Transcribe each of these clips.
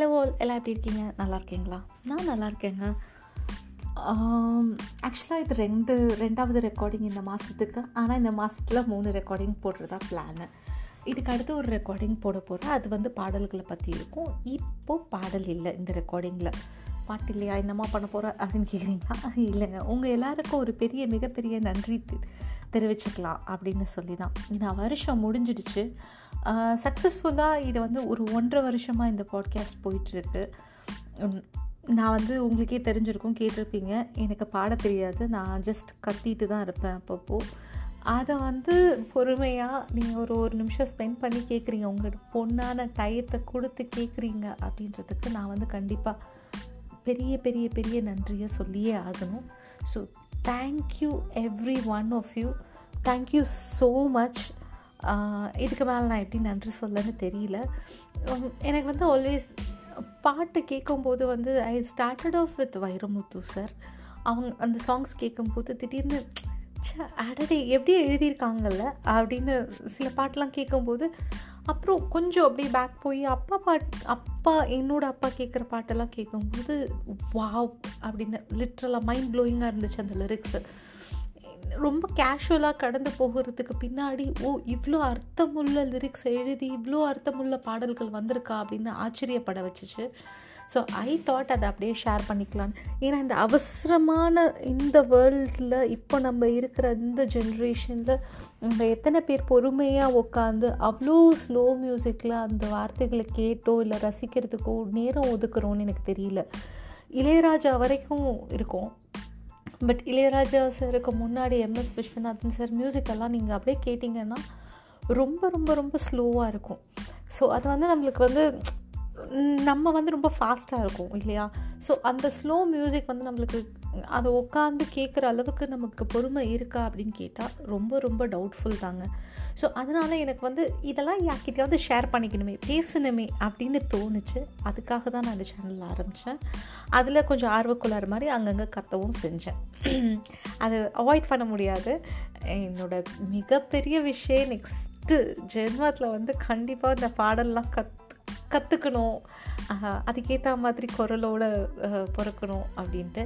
Hello எல்லாம் எப்படி இருக்கீங்க? நல்லா இருக்கீங்களா? நான் நல்லா இருக்கேங்க. ஆக்சுவலாக இது ரெண்டு ரெண்டாவது ரெக்கார்டிங் இந்த மாதத்துக்கு ஆனால் இந்த மாதத்தில் மூணு ரெக்கார்டிங் போடுறதா பிளானு இதுக்கு அடுத்து ஒரு ரெக்கார்டிங் போட போகிறேன் அது வந்து பாடல்களை பற்றி இருக்கும். இப்போது பாடல் இல்லை இந்த ரெக்கார்டிங்கில் பாட்டு இல்லையா? என்னம்மா பண்ண போகிற அப்படின்னு கேட்குறீங்களா இல்லைங்க. உங்கள் எல்லாருக்கும் ஒரு பெரிய மிகப்பெரிய நன்றி. தெரிவிச்சுக்கலாம் அப்படின்னு சொல்லி தான் நான் வருஷம் முடிஞ்சிடுச்சு. சக்ஸஸ்ஃபுல்லாக இது வந்து ஒரு ஒன்றரை வருஷமாக இந்த பாட்காஸ்ட் போயிட்டுருக்கு. நான் வந்து உங்களுக்கே தெரிஞ்சிருக்கும் கேட்டிருப்பீங்க. எனக்கு பாட தெரியாது. நான் ஜஸ்ட் கத்திட்டு தான் இருப்பேன் அப்பப்போ. அதை வந்து பொறுமையாக நீங்கள் ஒரு ஒரு நிமிஷம் ஸ்பெண்ட் பண்ணி கேட்குறீங்க உங்களோட பொண்ணான டயத்தை கொடுத்து கேட்குறீங்க அப்படின்றதுக்கு நான் வந்து கண்டிப்பாக பெரிய பெரிய பெரிய நன்றியை சொல்லியே ஆகணும். So thank you every one of you thank you so much இதுக்கு மேலே நான் எப்படி நன்றி சொல்லன்னு தெரியல. எனக்கு வந்து ஆல்வேஸ் பாட்டு கேட்கும்போது வந்து I started off with Vairamuthu sir அவங்க அந்த சாங்ஸ் கேட்கும்போது திடீர்னு சே அடடே எப்படி எழுதியிருக்காங்கல்ல அப்படின்னு சில பாட்டெலாம் கேட்கும்போது அப்புறம் கொஞ்சம் அப்படியே பேக் போய் அப்பா பாட் அப்பா என்னோடய அப்பா கேட்குற பாட்டெல்லாம் கேட்கும்போது வாவ் அப்படின்னு லிட்ரலாக மைண்ட் ப்ளோயிங்காக இருந்துச்சு அந்த லிரிக்ஸு ரொம்ப கேஷுவலாக கடந்து போகிறதுக்கு பின்னாடி ஓ இவ்வளோ அர்த்தமுள்ள லிரிக்ஸ் எழுதி இவ்வளோ அர்த்தமுள்ள பாடல்கள் வந்திருக்கா? அப்படின்னு ஆச்சரியப்பட வச்சுச்சு. ஸோ ஐ தாட் அதை அப்படியே ஷேர் பண்ணிக்கலான்னு ஏன்னா இந்த அவசரமான இந்த வேர்ல்டில் இப்போ நம்ம இருக்கிற இந்த ஜென்ரேஷனில் நம்ம எத்தனை பேர் பொறுமையாக உட்காந்து அவ்வளோ ஸ்லோ மியூசிக்கில் அந்த வார்த்தைகளை கேட்டோ இல்லை ரசிக்கிறதுக்கோ நேரம் ஒதுக்குறோன்னு எனக்கு தெரியல. இளையராஜா வரைக்கும் இருக்கும். பட் இளையராஜா சாருக்கு முன்னாடி எம்எஸ் விஸ்வநாதன் சார் மியூசிக்கெல்லாம் நீங்கள் அப்படியே கேட்டிங்கன்னா ரொம்ப ரொம்ப ரொம்ப ஸ்லோவாக இருக்கும். ஸோ அது வந்து நம்மளுக்கு வந்து நம்ம வந்து ரொம்ப ஃபாஸ்ட்டாக இருக்கும் இல்லையா? ஸோ அந்த ஸ்லோ மியூசிக் வந்து நம்மளுக்கு அதை உட்காந்து கேட்குற அளவுக்கு நமக்கு பொறுமை இருக்கா அப்படின்னு கேட்டால் ரொம்ப ரொம்ப டவுட்ஃபுல் தாங்க. ஸோ அதனால் எனக்கு வந்து இதெல்லாம் யார்கிட்டையாவது ஷேர் பண்ணிக்கணுமே பேசணுமே அப்படின்னு தோணுச்சு. அதுக்காக தான் நான் அந்த சேனல் ஆரம்பித்தேன் அதில் கொஞ்சம் ஆர்வக்குள்ளார் மாதிரி அங்கங்கே கத்தவும் செஞ்சேன். அது அவாய்ட் பண்ண முடியாது. என்னோடய மிகப்பெரிய விஷயம் நெக்ஸ்ட்டு ஜென்மத்தில் வந்து கண்டிப்பாக இந்த பாடல்லாம் கத் 買っとくの அதுக்கேற்ற மாதிரி குரலோட பிறக்கணும் அப்படின்ட்டு.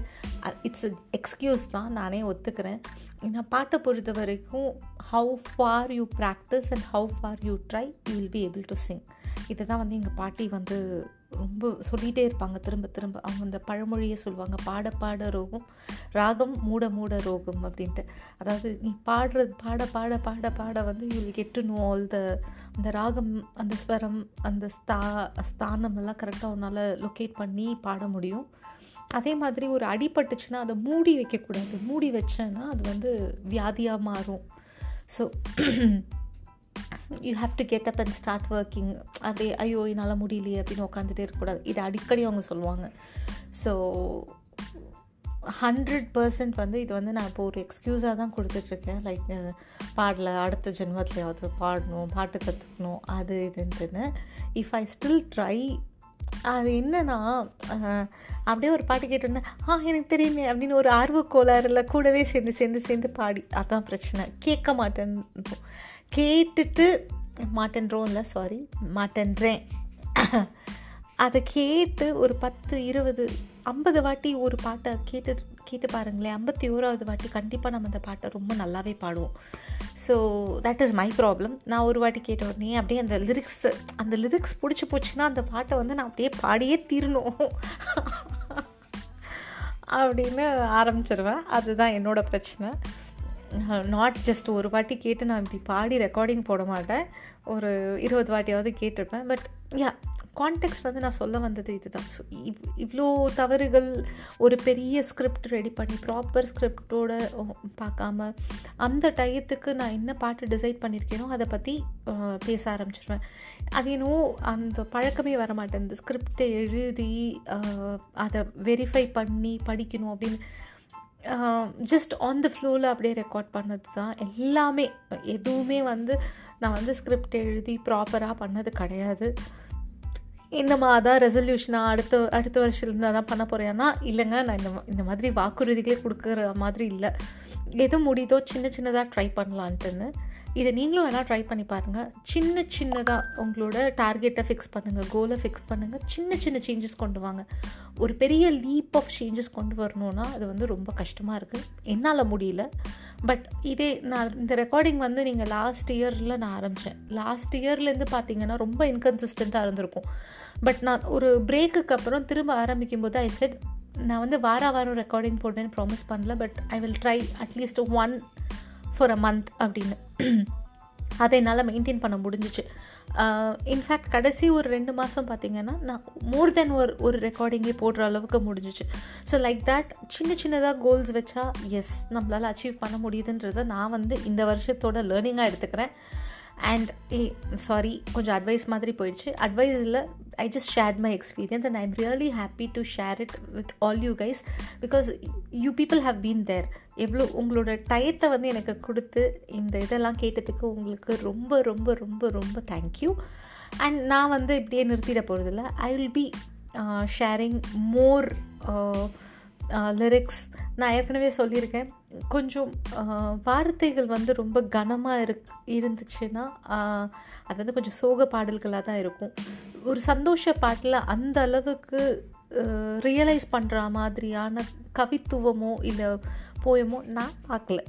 இட்ஸ் எக்ஸ்கியூஸ் தான் நானே ஒத்துக்கிறேன். நான் பாட்டை பொறுத்த வரைக்கும் how far you practice and how far you try you will be able to sing இதை தான் வந்து எங்கள் பாட்டி வந்து ரொம்ப சொல்லிகிட்டே இருப்பாங்க. திரும்ப திரும்ப. அவங்க அந்த பழமொழியை சொல்லுவாங்க. பாட பாட ரோகம். ராகம் மூட மூட ரோகம் அப்படின்ட்டு. அதாவது நீ பாடுறது பாட பாட பாட பாட வந்து you will get to know all the அந்த ராகம் அந்த ஸ்வரம் அந்த ஸ்தா ஸ்தானம் எல்லாம் கரெக்டாக உன்னால் லொக்கேட் பண்ணி பாட முடியும். அதே மாதிரி ஒரு அடிபட்டுச்சுன்னா அதை மூடி வைக்கக்கூடாது. மூடி வச்சேன்னா அது வந்து வியாதியாக மாறும். So you have to get up and start working அப்படியே ஐயோ என்னால் முடியலையே அப்படின்னு உட்காந்துட்டே இருக்கக்கூடாது. இது அடிக்கடி அவங்க சொல்லுவாங்க. ஸோ ஹண்ட்ரட் பர்சன்ட் வந்து இது வந்து நான் இப்போ ஒரு எக்ஸ்கியூஸாக தான் கொடுத்துட்ருக்கேன். லைக் பாடல அடுத்த ஜென்மத்துலையாவது பாடணும் பாட்டு கற்றுக்கணும் அது இதுன்ட்டுன்னு. இஃப் ஐ ஸ்டில் ட்ரை அது என்னன்னா அப்படியே ஒரு பாட்டு கேட்டோன்னே ஆ எனக்கு தெரியுமே அப்படின்னு ஒரு ஆர்வ கோளாறில் கூடவே சேர்ந்து சேர்ந்து சேர்ந்து பாடி அதான் பிரச்சனை. கேட்க மாட்டேன் கேட்டுட்டு மாட்டேன்றோம் இல்லை சாரி மாட்டேன்றேன். அதை கேட்டு ஒரு பத்து இருபது ஐம்பது வாட்டி ஒரு பாட்டை கேட்டு கேட்டு பாருங்களேன் ஐம்பத்தி ஓராவது வாட்டி கண்டிப்பாக நம்ம அந்த பாட்டை ரொம்ப நல்லாவே பாடுவோம். So that is my problem நான் ஒரு வாட்டி கேட்ட உடனே அப்படியே அந்த லிரிக்ஸ் அந்த லிரிக்ஸ் பிடிச்சி போச்சுன்னா அந்த பாட்டை வந்து நான் அப்படியே பாடியே தீரணும். அப்படின்னு ஆரம்பிச்சிருவேன். அதுதான் என்னோடய பிரச்சனை. நாட் ஜஸ்ட் ஒரு வாட்டி கேட்டு நான் இப்படி பாடி ரெக்கார்டிங் போட மாட்டேன். ஒரு இருபது வாட்டியாவது கேட்டிருப்பேன். பட் யா கான்டெக்ட் வந்து நான் சொல்ல வந்தது இதுதான். ஸோ இவ் இவ்வளோ தவறுகள் ஒரு பெரிய ஸ்கிரிப்ட் ரெடி பண்ணி ப்ராப்பர் ஸ்கிரிப்டோட பார்க்காம அந்த டயத்துக்கு நான் என்ன பாட்டு டிசைட் பண்ணியிருக்கேனோ அதை பற்றி பேச ஆரம்பிச்சிருவேன். அது என்னவோ அந்த பழக்கமே வர மாட்டேன் இந்த ஸ்கிரிப்டை எழுதி அதை வெரிஃபை பண்ணி படிக்கணும் அப்படின்னு ஜஸ்ட் ஆன் த ஃப்ளோவில் அப்படியே ரெக்கார்ட் பண்ணது தான் எல்லாமே எதுவுமே வந்து நான் வந்து ஸ்கிரிப்ட் எழுதி ப்ராப்பராக பண்ணது கிடையாது. என்னம்மா அதான் ரெசல்யூஷனாக அடுத்த அடுத்த வருஷத்துலேருந்து அதான் பண்ண போகிறேன்னா இல்லைங்க நான் இந்த இந்த மாதிரி வாக்குறுதிகளே கொடுக்குற மாதிரி இல்லை. எது முடியுதோ சின்ன சின்னதாக ட்ரை பண்ணலான்ட்டுன்னு. இதை நீங்களும் வேணால் ட்ரை பண்ணி பாருங்கள் சின்ன சின்னதாக உங்களோட டார்கெட்டை ஃபிக்ஸ் பண்ணுங்கள் கோலை ஃபிக்ஸ் பண்ணுங்கள் சின்ன சின்ன சேஞ்சஸ் கொண்டு வாங்க. ஒரு பெரிய லீப் ஆஃப் சேஞ்சஸ் கொண்டு வரணும்னா அது வந்து ரொம்ப கஷ்டமாக இருக்குது என்னால் முடியல. பட் இதே நான் இந்த ரெக்கார்டிங் வந்து நீங்கள் லாஸ்ட் இயரில் நான் ஆரம்பித்தேன் லாஸ்ட் இயர்லேருந்து பார்த்தீங்கன்னா ரொம்ப இன்கன்சிஸ்டண்ட்டாக இருந்திருக்கும். பட் நான் ஒரு பிரேக்குக்கு அப்புறம் திரும்ப ஆரம்பிக்கும் போது ஐ செட் நான் வந்து வார வாரம் ரெக்கார்டிங் போட்டேன்னு ப்ராமிஸ் பண்ணல but I will try at least one for a month அப்படின்னு. அதை என்னால் மெயின்டைன் பண்ண முடிஞ்சிச்சு. இன்ஃபேக்ட் கடைசி ஒரு ரெண்டு மாதம் பார்த்திங்கன்னா நான் மோர் தென் ஒரு ஒரு ரெக்கார்டிங்கே போடுற அளவுக்கு முடிஞ்சிச்சு. ஸோ லைக் தேட் சின்ன சின்னதாக கோல்ஸ் வச்சா எஸ் நம்மளால் அச்சீவ் பண்ண முடியுதுன்றதை நான் வந்து இந்த வருஷத்தோட லேர்னிங்காக எடுத்துக்கிறேன். அண்ட் ஏ சாரி கொஞ்சம் அட்வைஸ் மாதிரி போயிடுச்சு. அட்வைஸ் இல்லை I just share my experience and I am really happy to share it with all you guys because you people have been there எவ்வளோ உங்களோட டயத்தை வந்து எனக்கு கொடுத்து இந்த இதெல்லாம் கேட்டதுக்கு உங்களுக்கு ரொம்ப ரொம்ப ரொம்ப ரொம்ப தேங்க்யூ அண்ட் நான் வந்து இப்படியே நிறுத்திட போகிறதில்ல I will be sharing more lyrics நான் ஏற்கனவே சொல்லியிருக்கேன். கொஞ்சம் வார்த்தைகள் வந்து ரொம்ப கனமாக இருக் இருந்துச்சுன்னா அது வந்து கொஞ்சம் சோக பாடல்களாக தான் இருக்கும். ஒரு சந்தோஷ பாட்டில் அந்த அளவுக்கு ரியலைஸ் பண்ணுற மாதிரியான கவித்துவமோ இல்லை போயமோ நான் பார்க்கல.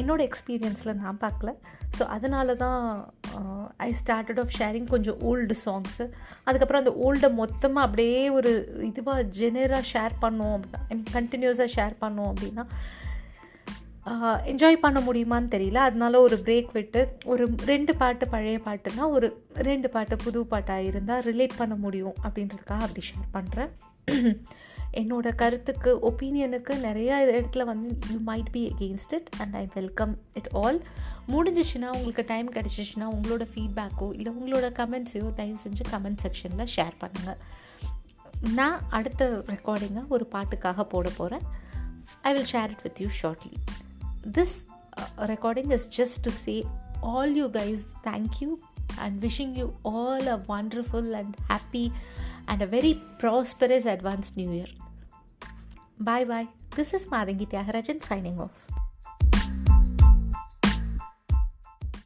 என்னோடய எக்ஸ்பீரியன்ஸில் நான் பார்க்கல. ஸோ அதனால தான் ஐ ஸ்டார்டட் ஆஃப் ஷேரிங் கொஞ்சம் ஓல்டு சாங்ஸு அதுக்கப்புறம் அந்த ஓல்டை மொத்தமாக அப்படியே ஒரு இதுவாக ஜெனராக ஷேர் பண்ணோம் அப்படின்னா கண்டினியூஸாக ஷேர் பண்ணோம் அப்படின்னா என்ஜாய் பண்ண முடியுமான்னு தெரியல. அதனால ஒரு பிரேக் விட்டு ஒரு ரெண்டு பாட்டு பழைய பாட்டுனா ஒரு ரெண்டு பாட்டு புது பாட்டாக இருந்தால் ரிலேட் பண்ண முடியும் அப்படின்றதுக்காக அப்படி ஷேர் பண்ணுறேன் என்னோட கருத்துக்கு ஒப்பீனியனுக்கு நிறையா இடத்துல வந்து you might be against it and I welcome it all முடிஞ்சிச்சுன்னா உங்களுக்கு டைம் கிடச்சிச்சின்னா உங்களோட ஃபீட்பேக்கோ இல்லை உங்களோட கமெண்ட்ஸையோ தயவு செஞ்சு கமெண்ட் செக்ஷனில் ஷேர் பண்ணுங்கள் நான் அடுத்த ரெக்கார்டிங்கை ஒரு பாட்டுக்காக போட போகிறேன் I will share it with you shortly this recording is just to say all all you guys thank you and wishing you all a wonderful and happy and a very prosperous advanced new year. Bye bye. This is madangi tyagarajan signing off